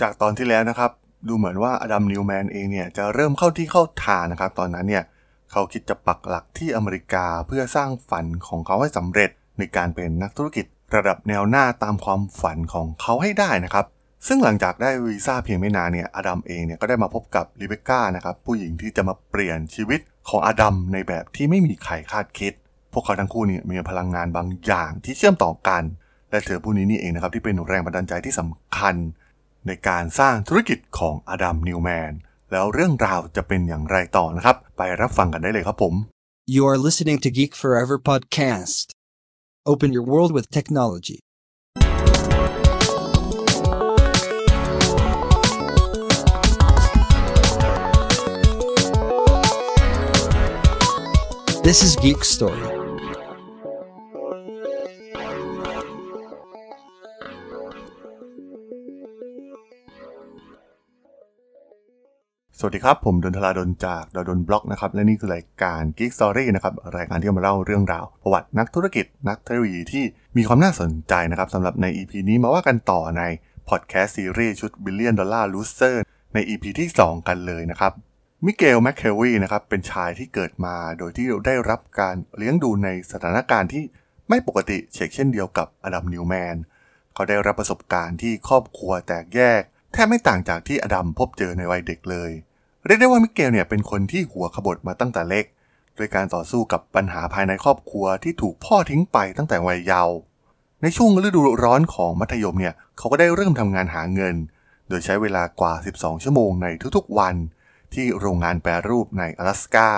จากตอนที่แล้วนะครับ ดูเหมือนว่าอดัมนิวแมนเองเนี่ยจะเริ่มเข้าที่เข้าทางนะครับ ตอนนั้นเนี่ยเขาคิดจะปักหลักที่อเมริกาเพื่อสร้างฝันของเขาให้สำเร็จในการเป็นนักธุรกิจระดับแนวหน้าตามความฝันของเขาให้ได้นะครับ ซึ่งหลังจากได้วีซ่าเพียงไม่นานเนี่ยอดัมเองเนี่ยก็ได้มาพบกับลิเบก้านะครับผู้หญิงที่จะมาเปลี่ยนชีวิตของอดัมในแบบที่ไม่มีใครคาดคิด พวกเขาทั้งคู่เนี่ยมีพลังงานบางอย่างที่เชื่อมต่อกัน และเธอผู้นี้นี่เองนะครับที่เป็นแรงบันดาลใจที่สำคัญ ในการสร้างธุรกิจของอดัมนิวแมนแล้วเรื่องราวจะเป็นอย่างไรต่อนะครับ ไปรับฟังกันได้เลยครับผม You are listening to Geek Forever podcast. Open your world with technology. This is Geek Story. สวัสดีครับ ผมดนทลาดนจากดดนบล็อกนะครับและนี่คือรายการ Geek Story นะครับรายการที่จะมาเล่าเรื่องราว ประวัตินักธุรกิจนักเทคโนโลยีที่มีความน่าสนใจนะครับสำหรับใน EP นี้มาว่ากันต่อในพอดแคสต์ซีรีส์ชุด Billion Dollar Loser ใน EP ที่ 2 กันเลยนะครับมิเกลแมคเควีนะครับเป็นชายที่เกิดมาโดยที่ได้รับการเลี้ยงดูในสถานการณ์ที่ไม่ปกติเช่นเช่นเดียวกับอดัมนิวแมนเขาได้รับประสบการณ์ที่ครอบครัวแตกแยก แทบไม่ต่างจากที่อดัมพบเจอในวัยเด็กเลย เรียกได้ว่ามิเกลเนี่ยเป็นคนที่หัวขบถมาตั้งแต่เล็กโดยการต่อสู้กับปัญหาภายในครอบครัวที่ถูกพ่อทิ้งไปตั้งแต่วัยเยาว์ในช่วงฤดูร้อนของมัธยมเนี่ยเขาก็ได้เริ่มทำงานหาเงิน โดยใช้เวลากว่า 12 ชั่วโมงในทุกๆวัน ที่โรงงานแปรรูปใน阿拉สกา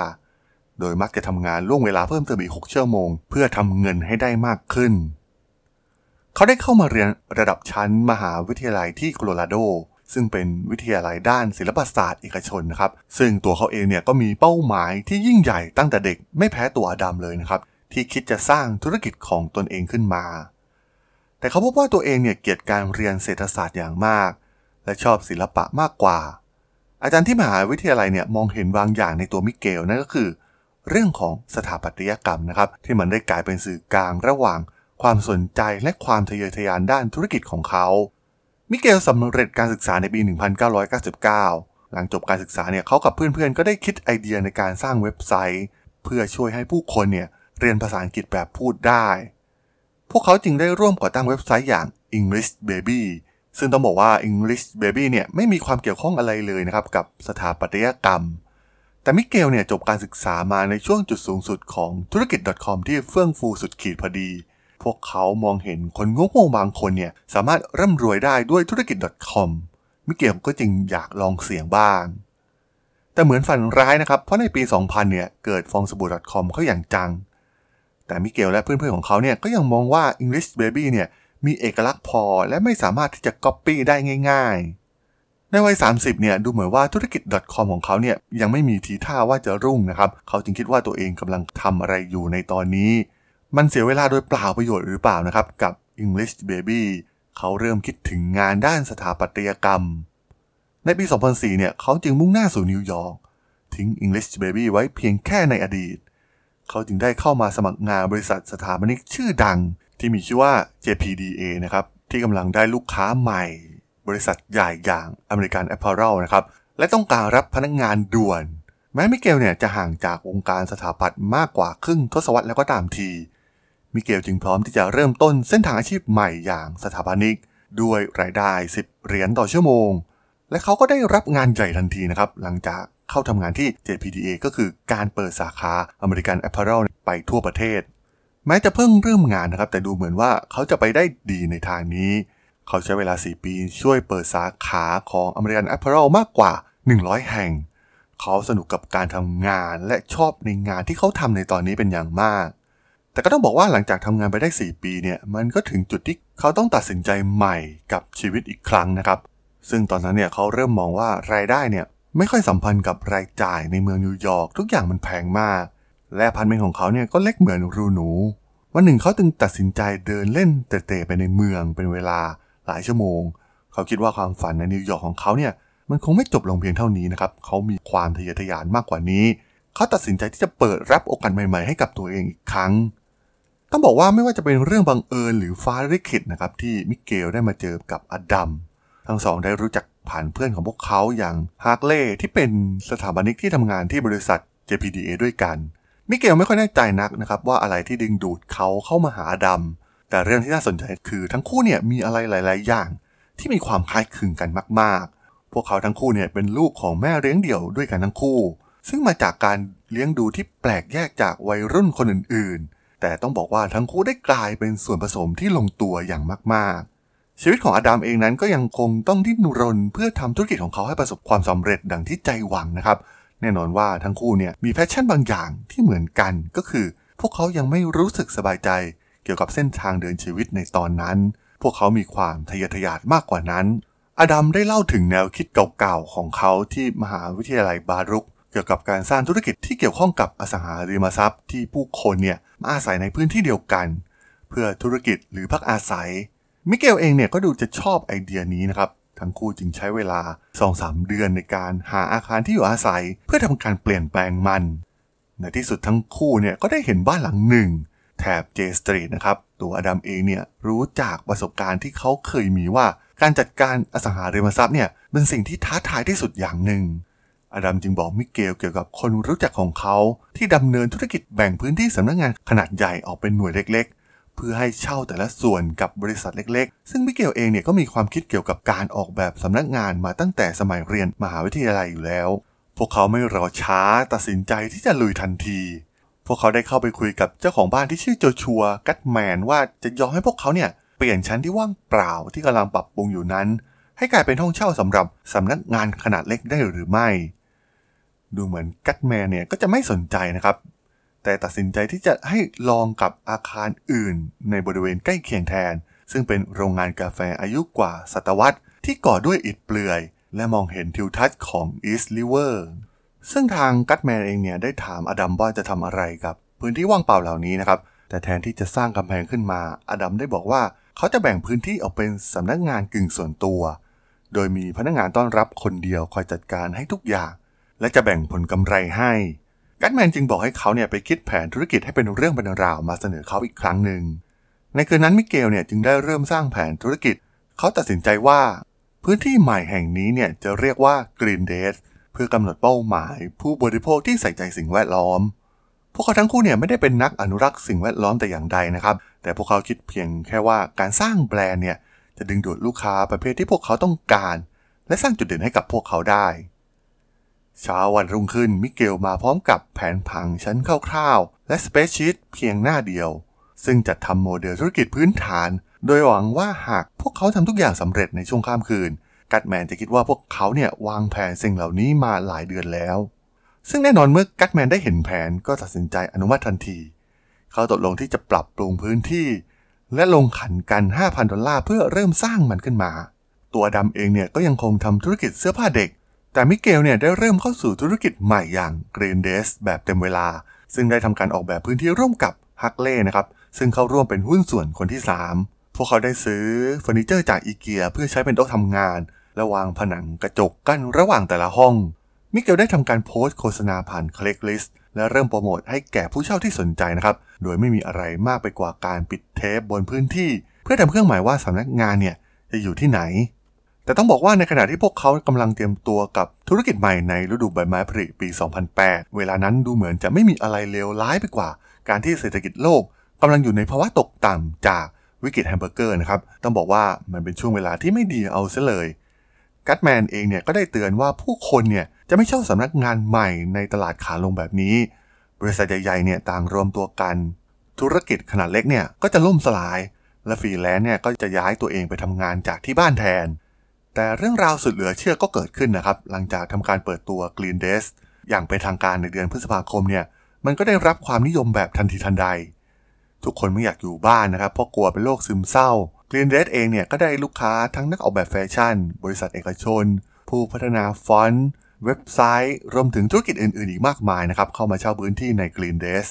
โดยมักจะทำงานล่วงเวลาเพิ่มเติมอีก 6 ชั่วโมง เพื่อทำเงินให้ได้มากขึ้น เขาได้เข้ามาเรียนระดับชั้นมหาวิทยาลัยที่โคโลราโด ซึ่งเป็นวิทยาลัยด้านศิลปศาสตร์เอกชนนะครับ ซึ่งตัวเขาเองเนี่ยก็มีเป้าหมายที่ยิ่งใหญ่ตั้งแต่เด็กไม่แพ้ตัวอดัมเลยนะครับ ที่คิดจะสร้างธุรกิจของตนเองขึ้นมา แต่เขาพบว่าตัวเองเนี่ยเกลียดการเรียนเศรษฐศาสตร์อย่างมาก และชอบศิลปะมากกว่า อาจารย์ที่มหาวิทยาลัยเนี่ยมองเห็นบางอย่างในตัวมิเกลนั่นก็คือ เรื่องของสถาปัตยกรรมนะครับ ที่มันได้กลายเป็นสื่อกลางระหว่างความสนใจและความทะเยอทะยานด้านธุรกิจของเขา มิเกลสำเร็จการศึกษาในปี 1999 หลังจบการศึกษาเนี่ยเขากับเพื่อนๆ ก็ได้คิดไอเดียในการสร้างเว็บไซต์ เพื่อช่วยให้ผู้คนเนี่ยเรียนภาษาอังกฤษแบบพูดได้ พวกเขาจึงได้ร่วมก่อตั้งเว็บไซต์อย่าง English Baby ซึ่งต้องบอกว่า English Baby เนี่ยไม่มีความเกี่ยวข้องอะไรเลยนะครับกับสถาปัตยกรรม แต่มิเกลเนี่ยจบการศึกษามาในช่วงจุดสูงสุดของธุรกิจ .com ที่เฟื่องฟูสุดขีดพอดี พวกเขามองเห็นคนโง่ๆบางคนเนี่ยสามารถร่ำรวยได้ด้วยธุรกิจ .com มิเกลก็จึงอยากลองเสี่ยงบ้าง แต่เหมือนฝันร้ายนะครับ เพราะในปี 2000 เนี่ยเกิดฟองสบู่ .com เข้าอย่างจัง แต่มิเกลและเพื่อนๆของเขาเนี่ยก็ยังมองว่า English Baby เนี่ยมีเอกลักษณ์พอและไม่สามารถที่จะก๊อปปี้ได้ง่าย ๆ ในวัย 30 เนี่ยดูเหมือนว่าธุรกิจ .com ของเขาเนี่ยยังไม่มีทีท่าว่าจะรุ่งนะครับ เขาจึงคิดว่าตัวเองกำลังทำอะไรอยู่ในตอนนี้ มันเสียเวลาโดยเปล่าประโยชน์หรือเปล่านะครับ กับ English Baby เขาเริ่มคิดถึงงานด้านสถาปัตยกรรม ในปี 2004 เนี่ยเขาจึงมุ่งหน้าสู่นิวยอร์กทิ้ง English Baby ไว้เพียงแค่ในอดีต เขาจึงได้เข้ามาสมัครงานบริษัทสถาปนิกชื่อดัง ที่มีชื่อว่า JPDA นะครับ ที่กำลังได้ลูกค้าใหม่ บริษัทใหญ่อย่าง American Apparel นะครับ และต้องการรับพนักงานด่วน แม้มิเกลเนี่ยจะห่างจากวงการสถาปัตย์มากกว่าครึ่งทศวรรษแล้วก็ตามที มิเกลจึงพร้อมที่จะเริ่มต้นเส้นทางอาชีพใหม่อย่างสถาปนิก ด้วยรายได้ 10 เหรียญต่อชั่วโมง และเขาก็ได้รับงานใหญ่ทันทีนะครับ หลังจากเข้าทำงานที่ JPDA ก็คือการเปิดสาขา American Apparel ไปทั่วประเทศ แม้จะเพิ่งเริ่มงานนะครับ แต่ดูเหมือนว่าเขาจะไปได้ดีในทางนี้ เขาใช้เวลา 4 ปีช่วยเปิดสาขาของ American Apparel มากกว่า 100 แห่ง เขาสนุกกับการทำงานและชอบในงานที่เขาทำในตอนนี้เป็นอย่างมาก แต่ก็ต้องบอกว่าหลังจากทำงานไปได้ 4 ปีเนี่ยมันก็ถึงจุดที่เขาต้องตัดสินใจใหม่กับชีวิตอีกครั้งนะครับ ซึ่งตอนนั้นเนี่ยเขาเริ่มมองว่ารายได้เนี่ยไม่ค่อยสัมพันธ์กับรายจ่ายในเมืองนิวยอร์กทุกอย่างมันแพงมาก และพันเมนของเขาเนี่ยก็เล็กเหมือนรูหนู วันหนึ่งเขาจึงตัดสินใจเดินเล่นเตะๆไปในเมืองเป็นเวลาหลายชั่วโมง เขาคิดว่าความฝันในนิวยอร์กของเขาเนี่ยมันคงไม่จบลงเพียงเท่านี้นะครับเขามีความทะเยอทะยานมากกว่านี้ เขาตัดสินใจที่จะเปิดรับโอกาสใหม่ ๆ ให้กับตัวเองอีกครั้ง ต้องบอกว่าไม่ว่าจะเป็นเรื่องบังเอิญหรือฟ้าลิขิตนะครับที่มิเกลได้มาเจอกับอดัมทั้งสองได้รู้จักผ่านเพื่อนของพวกเขาอย่างฮาร์เล่ที่เป็นสถาปนิกที่ทำงานที่บริษัท JPDA ด้วยกัน มิเกลไม่ค่อยแน่ใจนักนะครับว่าอะไรที่ดึงดูดเขาเข้ามาหาอดัมแต่เรื่องที่น่าสนใจคือทั้งคู่เนี่ยมีอะไรหลาย ๆ อย่าง ที่มีความคล้ายคลึงกันมาก ๆ พวกเขาทั้งคู่เนี่ยเป็นลูกของแม่เลี้ยงเดี่ยวด้วยกันทั้งคู่ ซึ่งมาจากการเลี้ยงดูที่แปลกแยกจากวัยรุ่นคนอื่น ๆ แต่ต้องบอกว่าทั้งคู่ได้กลายเป็นส่วนผสมที่ลงตัวอย่างมากๆ ชีวิตของอดัมเองนั้นก็ยังคงต้องดิ้นรน เพื่อทำธุรกิจของเขาให้ประสบความสำเร็จดังที่ใจหวังนะครับ แน่นอนว่าทั้งคู่เนี่ยมีแพชชั่นบางอย่างที่เหมือนกันก็คือ พวกเขายังไม่รู้สึกสบายใจ เกี่ยวกับเส้นทางเดินชีวิตในตอนนั้น พวกเขามีความทะเยอทะยานมากกว่านั้น อดัมได้เล่าถึงแนวคิดเก่าๆของเขาที่มหาวิทยาลัยบารุก เกี่ยวกับการสร้างธุรกิจที่เกี่ยวข้องกับอสังหาริมทรัพย์ที่ผู้คนเนี่ยมาอาศัยในพื้นที่เดียวกัน เพื่อธุรกิจหรือพักอาศัย มิเกลเองเนี่ยก็ดูจะชอบไอเดียนี้นะครับ ทั้งคู่จึงใช้เวลา 2-3 เดือนในการหาอาคารที่อยู่อาศัย เพื่อทำการเปลี่ยนแปลงมัน ในที่สุดทั้งคู่เนี่ยก็ได้เห็นบ้านหลังหนึ่งแถบเจสตรีทนะครับ ตัวอดัมเองเนี่ยรู้จากประสบการณ์ที่เขาเคยมีว่า การจัดการอสังหาริมทรัพย์เนี่ยเป็นสิ่งที่ท้าทายที่สุดอย่างหนึ่ง อดัมจึงบอกมิเกลเกี่ยวกับคนรู้จักของเขา ที่ดำเนินธุรกิจแบ่งพื้นที่สำนักงานขนาดใหญ่ออกเป็นหน่วยเล็กๆ เพื่อให้เช่าแต่ละส่วนกับบริษัทเล็กๆ ซึ่งมิเกลเองเนี่ยก็มีความคิดเกี่ยวกับการออกแบบสำนักงานมาตั้งแต่สมัยเรียนมหาวิทยาลัยอยู่แล้ว พวกเขาไม่รอช้าตัดสินใจที่จะลุยทันที พวกเขาได้เข้าไปคุยกับเจ้าของบ้านที่ชื่อโจชัวกัตแมนว่าจะยอมให้พวกเขาเนี่ยเปลี่ยนชั้นที่ว่างเปล่าที่กำลังปรับปรุงอยู่นั้น ให้กลายเป็นห้องเช่าสำหรับสำนักงานขนาดเล็กได้หรือไม่ ดูเหมือนกัตแมนเนี่ยก็จะไม่สนใจนะครับ แต่ตัดสินใจที่จะให้ลองกับอาคารอื่น ในบริเวณใกล้เคียงแทน ซึ่งเป็นโรงงานกาแฟอายุกว่าศตวรรษ ที่ก่อด้วยอิฐเปลือย และมองเห็นทิวทัศน์ของ East River ซึ่งทางกัตแมนเองเนี่ยได้ถามอดัมว่าจะทำอะไรกับ พื้นที่ว่างเปล่าเหล่านี้นะครับ แต่แทนที่จะสร้างกำแพงขึ้นมา อดัมได้บอกว่าเขาจะแบ่งพื้นที่ออกเป็นสำนักงานกึ่งส่วนตัว โดยมีพนักงานต้อนรับคนเดียวคอยจัดการให้ทุกอย่าง และจะแบ่งผลกำไรให้กัตแมนจึงบอกให้เขาเนี่ยไปคิดแผนธุรกิจให้เป็นเรื่องเป็นราวมาเสนอเขาอีกครั้งหนึ่ง ในคืนนั้นมิเกลเนี่ยจึงได้เริ่มสร้างแผนธุรกิจ เขาตัดสินใจว่า พื้นที่ใหม่แห่งนี้เนี่ยจะเรียกว่า Green d a y เพื่อกำหนดเป้าหมาย ผู้บริโภคที่ใส่ใจสิ่งแวดล้อม พวกเขาทั้งคู่เนี่ยไม่ได้เป็นนักอนุรักษ์สิ่งแวดล้อมแต่อย่างใดนะครับ แต่พวกเขาคิดเพียงแค่ว่าการสร้างแบรนด์เนี่ยจะดึงดูดลูกค้าประเภทที่พวกเขาต้องการ และสร้างจุดเด่นให้กับพวกเขาได้ เช้าวันรุ่งขึ้นมิเกลมาพร้อมกับแผนผังชั้นคร่าวๆ และสเปซชีตเพียงหน้าเดียว ซึ่งจัดทำโมเดลธุรกิจพื้นฐาน โดยหวังว่าหากพวกเขาทำทุกอย่างสำเร็จในช่วงข้ามคืน กัตแมนจะคิดว่าพวกเขาเนี่ยวางแผนสิ่งเหล่านี้มาหลายเดือนแล้ว ซึ่งแน่นอนเมื่อกัตแมนได้เห็นแผนก็ตัดสินใจอนุมัติทันที เขาตกลงที่จะปรับปรุงพื้นที่ และลงขันกัน 5,000 ดอลลาร์เพื่อเริ่มสร้างมันขึ้นมา ตัวดำเองเนี่ยก็ยังคงทำธุรกิจเสื้อผ้าเด็ก แต่มิเกลเนี่ยได้เริ่มเข้าสู่ธุรกิจใหม่อย่าง Green d a y s แบบเต็มเวลา ซึ่งได้ทำการออกแบบพื้นที่ร่วมกับฮักเล่นะครับ ซึ่งเข้าร่วมเป็นหุ้นส่วนคนที่ 3 พวกเขาได้ซื้อเฟอร์นิเจอร์จากอีเกียเพื่อใช้เป็นโต๊ะทำงาน และวางผนังกระจกกั้นระหว่างแต่ละห้อง มิเกลได้ทำการโพสต์โฆษณาผ่าน Craigslist และเริ่มโปรโมทให้แก่ผู้เช่าที่สนใจนะครับ โดยไม่มีอะไรมากไปกว่าการติดเทปบนพื้นที่ เพื่อทำเครื่องหมายว่าสำนักงานเนี่ยจะอยู่ที่ไหน แต่ต้องบอกว่าในขณะที่พวกเขากำลังเตรียมตัวกับธุรกิจใหม่ในฤดูใบไม้ผลิปี 2008 เวลานั้นดูเหมือนจะไม่มีอะไรเลวร้ายไปกว่า การที่เศรษฐกิจโลกกำลังอยู่ในภาวะตกต่ำจากวิกฤตแฮมเบอร์เกอร์นะครับ ต้องบอกว่ามันเป็นช่วงเวลาที่ไม่ดีเอาซะเลย กัตแมนเองเนี่ยก็ได้เตือนว่าผู้คนเนี่ยจะไม่เช่าสำนักงานใหม่ในตลาดขาลงแบบนี้ บริษัทใหญ่ๆเนี่ยต่างรวมตัวกัน ธุรกิจขนาดเล็กเนี่ยก็จะล่มสลาย และฟรีแลนซ์เนี่ยก็จะย้ายตัวเองไปทำงานจากที่บ้านแทน แต่เรื่องราวสุดเหลือเชื่อก็เกิดขึ้นนะครับ หลังจากทำการเปิดตัว Green d a y s อย่างเป็นทางการในเดือนพฤษภาคมเนี่ย มันก็ได้รับความนิยมแบบทันทีทันใด ทุกคนไม่อยากอยู่บ้านนะครับ เพราะกลัวเป็นโรคซึมเศร้า Green d a y s เองเนี่ยก็ได้ลูกค้าทั้งนักออกแบบแฟชั่น บริษัทเอกชน ผู้พัฒนาฟอนต์เว็บไซต์รวมถึงธุรกิจอื่น ๆ อีกมากมายนะครับเข้ามาเช่าพื้นที่ใน Green d a y s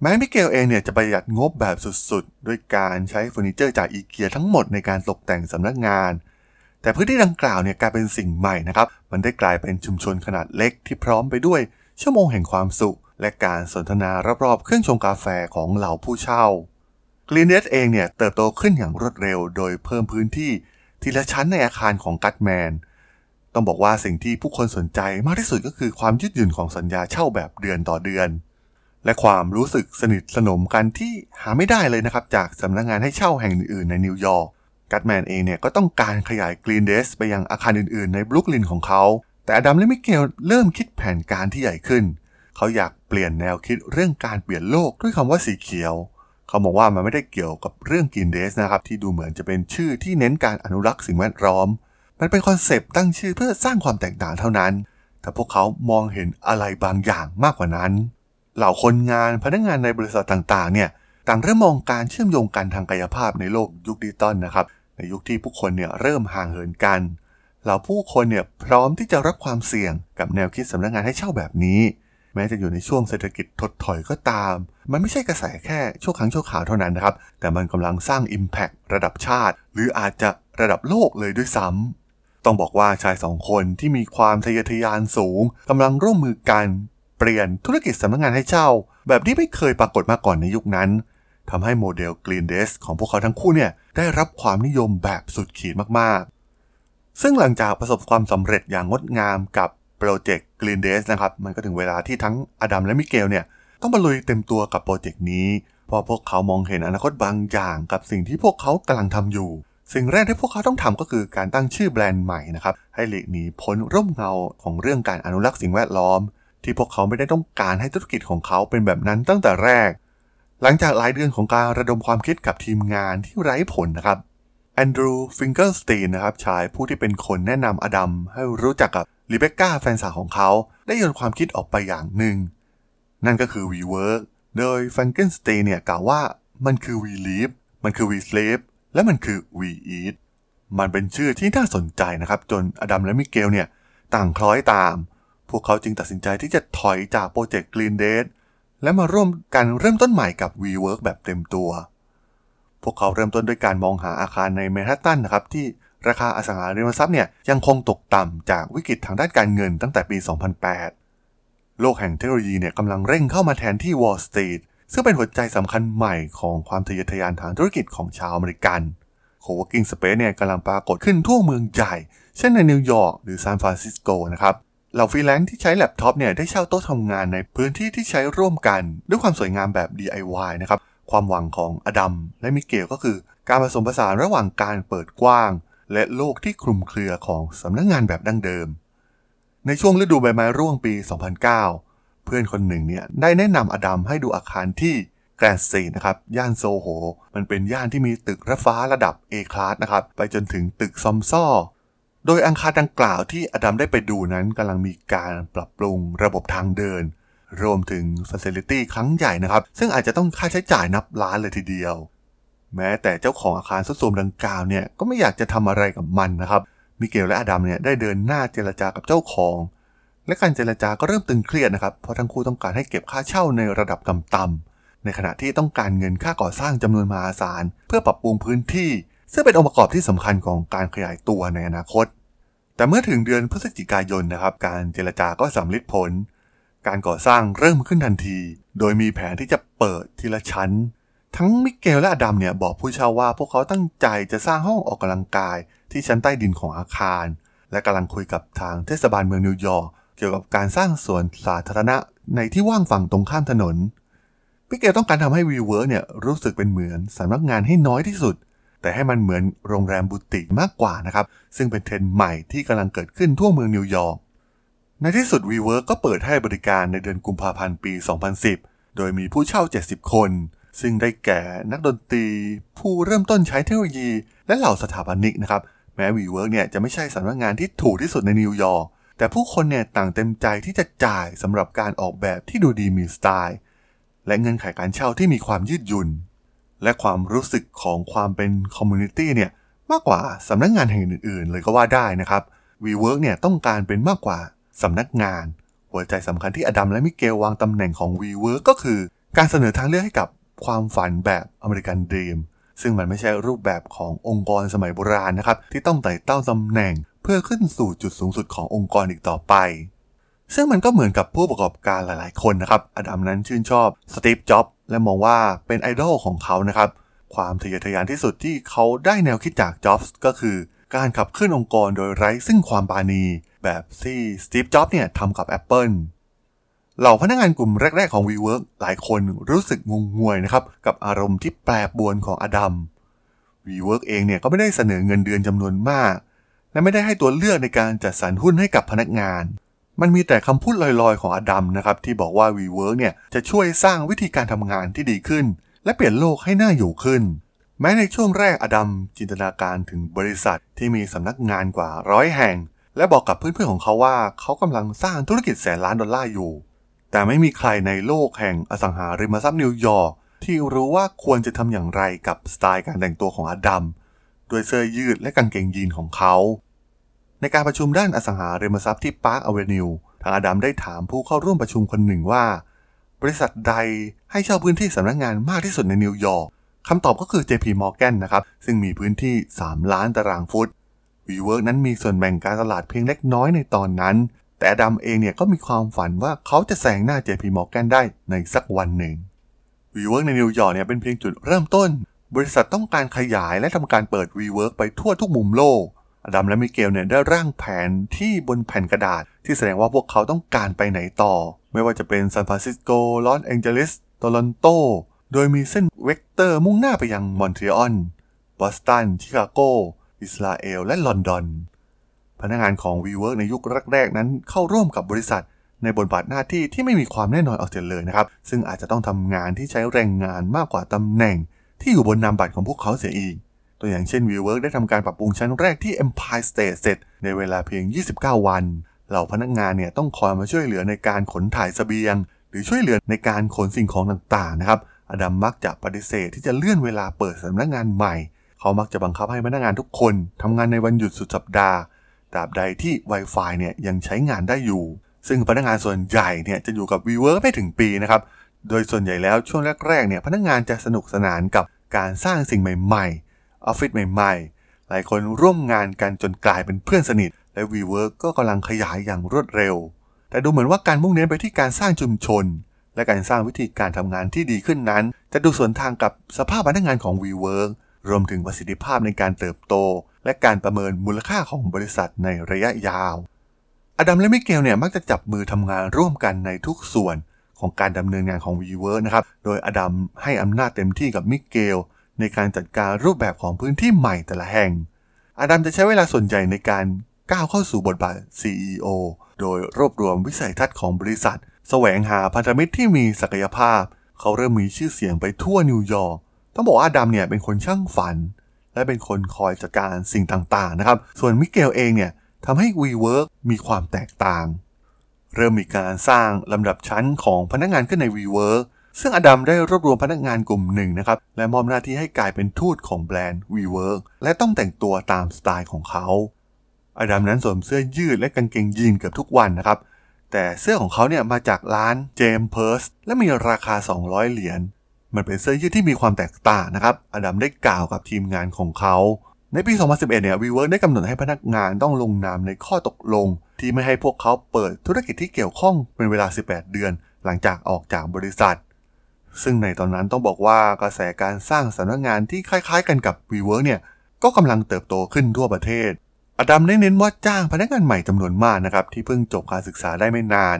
แม้มิเกลเองเนี่ยจะประหยัดงบแบบสุดๆ ด้วยการใช้เฟอร์นิเจอร์จากอีเกียทั้งหมดในการตกแต่งสำนักงาน แต่พื้นที่ดังกล่าวเนี่ยกลายเป็นสิ่งใหม่นะครับ มันได้กลายเป็นชุมชนขนาดเล็กที่พร้อมไปด้วย ชั่วโมงแห่งความสุข และการสนทนารอบๆเครื่องชงกาแฟของเหล่าผู้เช่า Green Desk เองเนี่ยเติบโตขึ้นอย่างรวดเร็ว โดยเพิ่มพื้นที่ทีละชั้นในอาคารของกัตแมน ต้องบอกว่าสิ่งที่ผู้คนสนใจมากที่สุดก็คือความยืดหยุ่นของสัญญาเช่าแบบเดือนต่อเดือน และความรู้สึกสนิทสนมกันที่หาไม่ได้เลยนะครับจากสำนักงานให้เช่าแห่งอื่นๆในนิวยอร์ก กัตแมนเองเนี่ยก็ต้องการขยาย Green Desk ไปยังอาคารอื่นๆ ในบรุกลินของเขา แต่อดัมและมิเกลเริ่มคิดแผนการที่ใหญ่ขึ้น เขาอยากเปลี่ยนแนวคิดเรื่องการเปลี่ยนโลกด้วยคำว่าสีเขียว เขาบอกว่ามันไม่ได้เกี่ยวกับเรื่อง Green Desk นะครับที่ดูเหมือนจะเป็นชื่อที่เน้นการอนุรักษ์สิ่งแวดล้อม มันเป็นคอนเซปต์ตั้งชื่อเพื่อสร้างความแตกต่างเท่านั้น แต่พวกเขามองเห็นอะไรบางอย่างมากกว่านั้น เหล่าคนงานพนักงานในบริษัทต่างๆเนี่ยต่างเริ่มมองการเชื่อมโยงกันทางกายภาพในโลกยุคดิจิตอลนะครับ ยุคที่ผู้คนเนี่ยเริ่มห่างเหินกันเหล่าผู้คนเนี่ยพร้อมที่จะรับความเสี่ยงกับแนวคิดสำนักงานให้เช่าแบบนี้ แม้จะอยู่ในช่วงเศรษฐกิจถดถอยก็ตาม มันไม่ใช่กระแสแค่ชั่วครั้งชั่วคราวเท่านั้นนะครับ แต่มันกำลังสร้าง Impact ระดับชาติ หรืออาจจะระดับโลกเลยด้วยซ้ำต้องบอกว่าชายสองคนที่มีความทะเยอทะยานสูงกำลังร่วมมือกันเปลี่ยนธุรกิจสำนักงานให้เช่า แบบที่ไม่เคยปรากฏมาก่อนในยุคนั้น ทำให้โมเดล Green Desk ของพวกเขาทั้งคู่เนี่ยได้รับความนิยมแบบสุดขีดมากๆ ซึ่งหลังจากประสบความสำเร็จอย่างงดงามกับโปรเจกต์ Green Desk นะครับมันก็ถึงเวลาที่ทั้งอดัมและมิเกลเนี่ยต้องมาลุยเต็มตัวกับโปรเจกต์นี้ เพราะพวกเขามองเห็นอนาคตบางอย่างกับสิ่งที่พวกเขากำลังทำอยู่ สิ่งแรกที่พวกเขาต้องทำก็คือการตั้งชื่อแบรนด์ใหม่นะครับให้หลีกหนีพ้นร่มเงาของเรื่องการอนุรักษ์สิ่งแวดล้อม ที่พวกเขาไม่ได้ต้องการให้ธุรกิจของเขาเป็นแบบนั้นตั้งแต่แรก หลังจากหลายเดือนของการระดมความคิดกับทีมงานที่ไร้ผลนะครับแอนดรูฟิงเกิลสตีนนะครับชายผู้ที่เป็นคนแนะนำอดัมให้รู้จักกับรีเบคก้าแฟนสาวของเขา ได้โยนความคิดออกไปอย่างหนึ่ง นั่นก็คือ WeWork โดยฟิงเกิลสตีนเนี่ยกล่าวว่ามันคือ We Live มันคือ We Sleep และมันคือ We Eat มันเป็นชื่อที่น่าสนใจนะครับ จนอดัมและมิเกลเนี่ยต่างคล้อยตาม พวกเขาจึงตัดสินใจที่จะถอยจากโปรเจกต์ Green Desk และมาร่วมกันเริ่มต้นใหม่กับ WeWork แบบเต็มตัว พวกเขาเริ่มต้นด้วยการมองหาอาคารในแมนฮัตตันนะครับที่ราคาอสังหาริมทรัพย์เนี่ยยังคงตกต่ำจากวิกฤตทางด้านการเงินตั้งแต่ปี 2008 โลกแห่งเทคโนโลยีเนี่ยกำลังเร่งเข้ามาแทนที่ Wall Street ซึ่งเป็นหัวใจสำคัญใหม่ของความทะเยอทะยานทางธุรกิจของชาวอเมริกัน Co-working Space เนี่ยกำลังปรากฏขึ้นทั่วเมืองใหญ่ เช่นในนิวยอร์กหรือซานฟรานซิสโกนะครับ เหล่าฟรีแลนซ์ที่ใช้แล็ปท็อปเนี่ยได้เช่าโต๊ะทำงานในพื้นที่ที่ใช้ร่วมกัน ด้วยความสวยงามแบบ DIY นะครับ ความหวังของอดัมและมิเกลก็คือ การผสมผสานระหว่างการเปิดกว้าง และโลกที่คลุมเครือของสำนักงงานแบบดั้งเดิม ในช่วงฤดูใบไม้ร่วงปี 2009 เพื่อนคนหนึ่งเนี่ยได้แนะนำอดัมให้ดูอาคารที่แกรนด์ซีนะครับย่านโซโห มันเป็นย่านที่มีตึกระฟ้าระดับ A คลาสนะครับไปจนถึงตึกซอมซ่อ โดยอังคารดังกล่าวที่อดัมได้ไปดูนั้นกำลังมีการปรับปรุงระบบทางเดิน รวมถึงฟัซิลิตี้ครั้งใหญ่นะครับ ซึ่งอาจจะต้องค่าใช้จ่ายนับล้านเลยทีเดียว แม้แต่เจ้าของอาคารสุดโทรมดังกล่าวเนี่ยก็ไม่อยากจะทำอะไรกับมันนะครับ มิเกลและอดัมเนี่ยได้เดินหน้าเจรจากับเจ้าของ และการเจรจาก็เริ่มตึงเครียดนะครับ เพราะทั้งคู่ต้องการให้เก็บค่าเช่าในระดับต่ำๆในขณะที่ต้องการเงินค่าก่อสร้างจำนวนมหาศาลเพื่อปรับปรุงพื้นที่ ซึ่งเป็นองค์ประกอบที่สำคัญของการขยายตัวในอนาคต แต่เมื่อถึงเดือนพฤศจิกายนนะครับการเจรจาก็สำลิดผล การก่อสร้างเริ่มขึ้นทันที โดยมีแผนที่จะเปิดทีละชั้น ทั้งมิเกลและอดัมเนี่ยบอกผู้เช่าว่าพวกเขาตั้งใจจะสร้างห้องออกกำลังกายที่ชั้นใต้ดินของอาคาร และกำลังคุยกับทางเทศบาลเมืองนิวยอร์กเกี่ยวกับการสร้างสวนสาธารณะในที่ว่างฝั่งตรงข้ามถนนมิเกลต้องการทำให้ WeWork เนี่ยรู้สึกเป็นเหมือนสำนักงานให้น้อยที่สุด แต่ให้มันเหมือนโรงแรมบูติกมากกว่านะครับ ซึ่งเป็นเทรนด์ใหม่ที่กำลังเกิดขึ้นทั่วเมืองนิวยอร์ก ในที่สุด WeWork ก็เปิดให้บริการในเดือนกุมภาพันธ์ปี 2010 โดยมีผู้เช่า 70 คน ซึ่งได้แก่นักดนตรี ผู้เริ่มต้นใช้เทคโนโลยี และเหล่าสถาปนิกนะครับแม้ WeWork เนี่ยจะไม่ใช่สำนักงานที่ถูกที่สุดในนิวยอร์กแต่ผู้คนเนี่ยต่างเต็มใจที่จะจ่ายสำหรับการออกแบบที่ดูดีมีสไตล์ และเงื่อนไขการเช่าที่มีความยืดหยุ่น และความรู้สึกของความเป็น community เนี่ยมากกว่าสำนักงานแห่งอื่นๆ เลยก็ว่าได้นะครับ WeWork เนี่ยต้องการเป็นมากกว่าสำนักงาน หัวใจสำคัญที่อดัมและมิเกลวางตำแหน่งของ WeWork ก็คือ การเสนอทางเลือกให้กับความฝันแบบ American Dreamซึ่งมันไม่ใช่รูปแบบขององค์กรสมัยโบราณนะครับ ที่ต้องไต่เต้าตำแหน่ง เพื่อขึ้นสู่จุดสูงสุดขององค์กรอีกต่อไป ซึ่งมันก็เหมือนกับผู้ประกอบการหลายๆ คนนะครับ อดัมนั้นชื่นชอบสตีฟ จ็อบและมองว่าเป็นไอดอลของเขานะครับ ความทะเยอทะยานที่สุดที่เขาได้แนวคิดจาก จ็อบส์ ก็คือ การขับเคลื่อนองค์กรโดยไร้ซึ่งความปาณีแบบที่สตีฟ จ็อบส์เนี่ยทำกับ Apple เหล่าพนักงานกลุ่มแรก ๆ ของ WeWork หลายคนรู้สึกงงงวยนะครับ กับอารมณ์ที่แปรปรวนของอดัม WeWork เองเนี่ยก็ไม่ได้เสนอเงินเดือนจำนวนมาก และไม่ได้ให้ตัวเลือกในการจัดสรรหุ้นให้กับพนักงาน มันมีแต่คำพูดลอยๆ ของอดัมนะครับที่บอกว่า WeWork เนี่ยจะช่วยสร้างวิธีการทำงานที่ดีขึ้น และเปลี่ยนโลกให้น่าอยู่ขึ้น แม้ในช่วงแรกอดัมจินตนาการถึงบริษัทที่มีสำนักงานกว่าร้อยแห่ง และบอกกับเพื่อนๆของเขาว่าเขากำลังสร้างธุรกิจแสนล้านดอลลาร์อยู่ แต่ไม่มีใครในโลกแห่งอสังหาริมทรัพย์นิวยอร์กที่รู้ว่าควรจะทำอย่างไรกับสไตล์การแต่งตัวของอดัมด้วยเสื้อยืดและกางเกงยีนของเขา ในการประชุมด้านอสังหาริมทรัพย์ที่ Park Avenue ทางอดัมได้ถามผู้เข้าร่วมประชุมคนหนึ่งว่า บริษัทใดให้เช่าพื้นที่สำนักงานมากที่สุดในนิวยอร์กคำตอบก็คือ JP Morgan นะครับ ซึ่งมีพื้นที่ 3 ล้านตารางฟุต WeWork นั้นมีส่วนแบ่งการตลาดเพียงเล็กน้อยในตอนนั้น แต่อดัมเองเนี่ยก็มีความฝันว่าเขาจะแซงหน้า JP Morgan ได้ในสักวันหนึ่ง WeWork ในนิวยอร์กเนี่ยเป็นเพียงจุดเริ่มต้น บริษัทต้องการขยายและทำการเปิด WeWork ไปทั่วทุกมุมโลก อดัมและมิเกลเนี่ยได้ร่างแผนที่บนแผ่นกระดาษ ที่แสดงว่าพวกเขาต้องการไปไหนต่อ ไม่ว่าจะเป็นซานฟรานซิสโก ลอสแองเจลิส โตรอนโต โดยมีเส้นเวกเตอร์มุ่งหน้าไปยังมอนทรีออล บอสตัน ชิคาโก อิสราเอล และลอนดอน พนักงานของ WeWork ในยุคแรกๆนั้นเข้าร่วมกับบริษัทในบทบาทหน้าที่ที่ไม่มีความแน่นอนเอาเสียเลยนะครับ ซึ่งอาจจะต้องทำงานที่ใช้แรงงานมากกว่าตำแหน่งที่อยู่บนนามบัตรของพวกเขาเสียอีก ตัวอย่างเช่น WeWork ได้ทำการปรับปรุงชั้นแรกที่ Empire State เสร็จในเวลาเพียง 29 วัน เหล่าพนักงานเนี่ยต้องคอยมาช่วยเหลือในการขนถ่ายเสบียง หรือช่วยเหลือในการขนสิ่งของต่างๆนะครับอดัมมักจะปฏิเสธที่จะเลื่อนเวลาเปิดสำนักงานใหม่ เขามักจะบังคับให้พนักงานทุกคนทำงานในวันหยุดสุดสัปดาห์ตราบใดที่ Wi-Fi เนี่ยยังใช้งานได้อยู่ ซึ่งพนักงานส่วนใหญ่เนี่ยจะอยู่กับ WeWork ไม่ถึงปีนะครับ โดยส่วนใหญ่แล้วช่วงแรกๆเนี่ยพนักงานจะสนุกสนานกับการสร้างสิ่งใหม่ๆ ออฟฟิศใหม่ๆ หลายคนร่วมงานกันจนกลายเป็นเพื่อนสนิท และ WeWork ก็กำลังขยายอย่างรวดเร็ว แต่ดูเหมือนว่าการมุ่งเน้นไปที่การสร้างชุมชน และการสร้างวิธีการทำงานที่ดีขึ้นนั้น จะดูสวนทางกับสภาพพนักงานของ WeWork รวมถึงประสิทธิภาพในการเติบโต และการประเมินมูลค่าของบริษัทในระยะยาว อดัมและมิเกลเนี่ยมักจะจับมือทำงานร่วมกันในทุกส่วนของการดำเนินงานของ WeWork นะครับ โดยอดัมให้อำนาจเต็มที่กับมิเกล ในการจัดการรูปแบบของพื้นที่ใหม่แต่ละแห่งอดัมจะใช้เวลาส่วนใหญ่ในการก้าวเข้าสู่บทบาท CEO โดยรวบรวมวิสัยทัศน์ของบริษัท แสวงหาพันธมิตรที่มีศักยภาพ เขาเริ่มมีชื่อเสียงไปทั่วนิวยอร์ก ต้องบอกว่าอดัมเนี่ยเป็นคนช่างฝัน และเป็นคนคอยจัดการสิ่งต่างๆนะครับ ส่วนมิเกลเองเนี่ยทำให้ WeWork มีความแตกต่าง เริ่มมีการสร้างลำดับชั้นของพนักงานขึ้นใน WeWork ซึ่งอดัมได้รวบรวมพนักงานกลุ่มหนึ่งนะครับ และมอบหน้าที่ให้กลายเป็นทูตของแบรนด์ WeWork และต้องแต่งตัวตามสไตล์ของเขา อดัมนั้นสวมเสื้อยืดและกางเกงยีนเกือบทุกวันนะครับ แต่เสื้อของเขาเนี่ยมาจากร้านเจมส์เพิร์สและมีราคา 200 เหรียญ มันเป็นเสื้อยืดที่มีความแตกต่างนะครับ อดัมได้กล่าวกับทีมงานของเขา ในปี 2011 เนี่ย WeWork ได้กำหนดให้พนักงานต้องลงนามในข้อตกลง ที่ไม่ให้พวกเขาเปิดธุรกิจที่เกี่ยวข้องเป็นเวลา 18 เดือน หลังจากออกจากบริษัท ซึ่งในตอนนั้นต้องบอกว่ากระแสการสร้างสำนักงานที่คล้ายๆ กันกับ WeWork เนี่ยก็กำลังเติบโตขึ้นทั่วประเทศ อดัมได้เน้นว่าจ้างพนักงานใหม่จำนวนมากนะครับที่เพิ่งจบการศึกษาได้ไม่นาน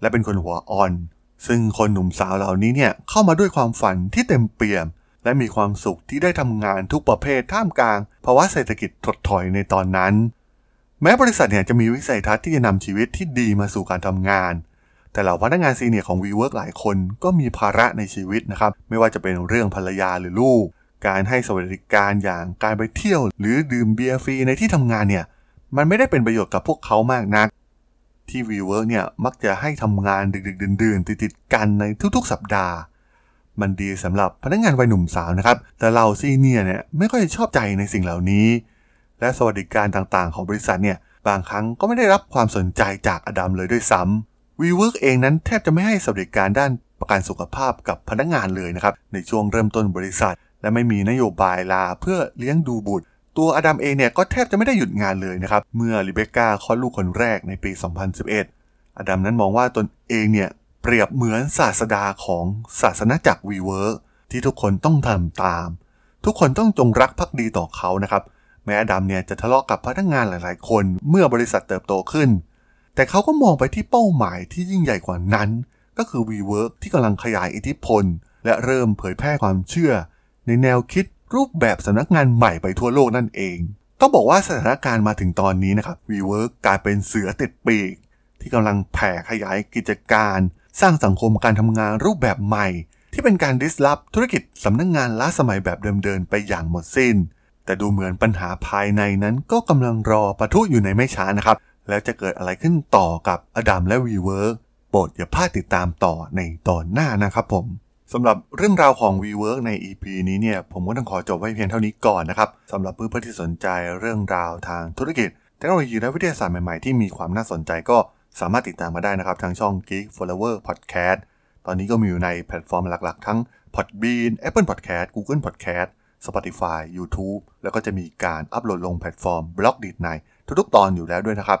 และเป็นคนหัวอ่อน ซึ่งคนหนุ่มสาวเหล่านี้เนี่ยเข้ามาด้วยความฝันที่เต็มเปี่ยม และมีความสุขที่ได้ทำงานทุกประเภทท่ามกลางภาวะเศรษฐกิจถดถอยในตอนนั้น แม้บริษัทเนี่ยจะมีวิสัยทัศน์ที่จะนำชีวิตที่ดีมาสู่การทำงาน แต่เหล่าพนักงานซีเนียร์ของ WeWork หลายคนก็มีภาระในชีวิตนะครับ ไม่ว่าจะเป็นเรื่องภรรยาหรือลูก การให้สวัสดิการอย่างการไปเที่ยว หรือดื่มเบียร์ฟรีในที่ทำงานเนี่ย มันไม่ได้เป็นประโยชน์กับพวกเขามากนัก ที่ WeWork เนี่ยมักจะให้ทำงานดึกๆดื่นๆติดๆกันในทุกๆ สัปดาห์ มันดีสำหรับพนักงานวัยหนุ่มสาวนะครับ แต่เราซีเนียร์เนี่ยไม่ค่อยชอบใจในสิ่งเหล่านี้ และสวัสดิการต่างๆ ของบริษัทเนี่ยบางครั้งก็ไม่ได้รับความสนใจจากอดัมเลยด้วยซ้ำ WeWork เองนั้นแทบจะไม่ให้สวัสดิการด้านประกันสุขภาพกับพนักงานเลยนะครับ ในช่วงเริ่มต้นบริษัท และไม่มีนโยบายลาเพื่อเลี้ยงดูบุตร ตัวอดัมเองเนี่ยก็แทบจะไม่ได้หยุดงานเลยนะครับ เมื่อลิเบคก้าคลอดลูกคนแรกในปี 2011 อดัมนั้นมองว่าตนเองเนี่ยเปรียบเหมือนศาสดาของศาสนาจักร WeWork ที่ทุกคนต้องทำตาม ทุกคนต้องจงรักภักดีต่อเขานะครับ แม้อดัมเนี่ยจะทะเลาะกับพนักงานหลาย ๆ คน เมื่อบริษัทเติบโตขึ้น แต่เขาก็มองไปที่เป้าหมายที่ยิ่งใหญ่กว่านั้น ก็คือ WeWork ที่กำลังขยายอิทธิพล และเริ่มเผยแพร่ความเชื่อ ในแนวคิดรูปแบบสำนักงานใหม่ไปทั่วโลกนั่นเอง ต้องบอกว่าสถานการณ์มาถึงตอนนี้นะครับ WeWork กลายเป็นเสือติดปีก ที่กำลังแผ่ขยายกิจการ สร้างสังคมการทำงานรูปแบบใหม่ ที่เป็นการดิสลอฟธุรกิจสำนักงงานล้าสมัยแบบเดิมๆไปอย่างหมดสิ้น แต่ดูเหมือนปัญหาภายในนั้นก็กำลังรอปะทุอยู่ในไม่ช้านะครับ แล้วจะเกิดอะไรขึ้นต่อกับอดัมและ WeWork โปรดอย่าพลาดติดตามต่อในตอนหน้านะครับผมสำหรับเรื่องราวของ WeWork ใน EP นี้เนี่ยผมก็ต้องขอจบไว้เพียงเท่านี้ก่อนนะครับสำหรับเพื่อนๆที่สนใจเรื่องราวทางธุรกิจ เทคโนโลยีและวิทยาศาสตร์ใหม่ๆ ที่มีความน่าสนใจก็สามารถติดตามมาได้นะครับ ทางช่อง Geek Forever Podcast ตอนนี้ก็มีอยู่ในแพลตฟอร์มหลักๆ ทั้ง Podbean Apple Podcast Google Podcast Spotify YouTube แล้วก็จะมีการอัปโหลดลงแพลตฟอร์ม Blockdit ในทุกๆ ตอนอยู่แล้วด้วยนะครับ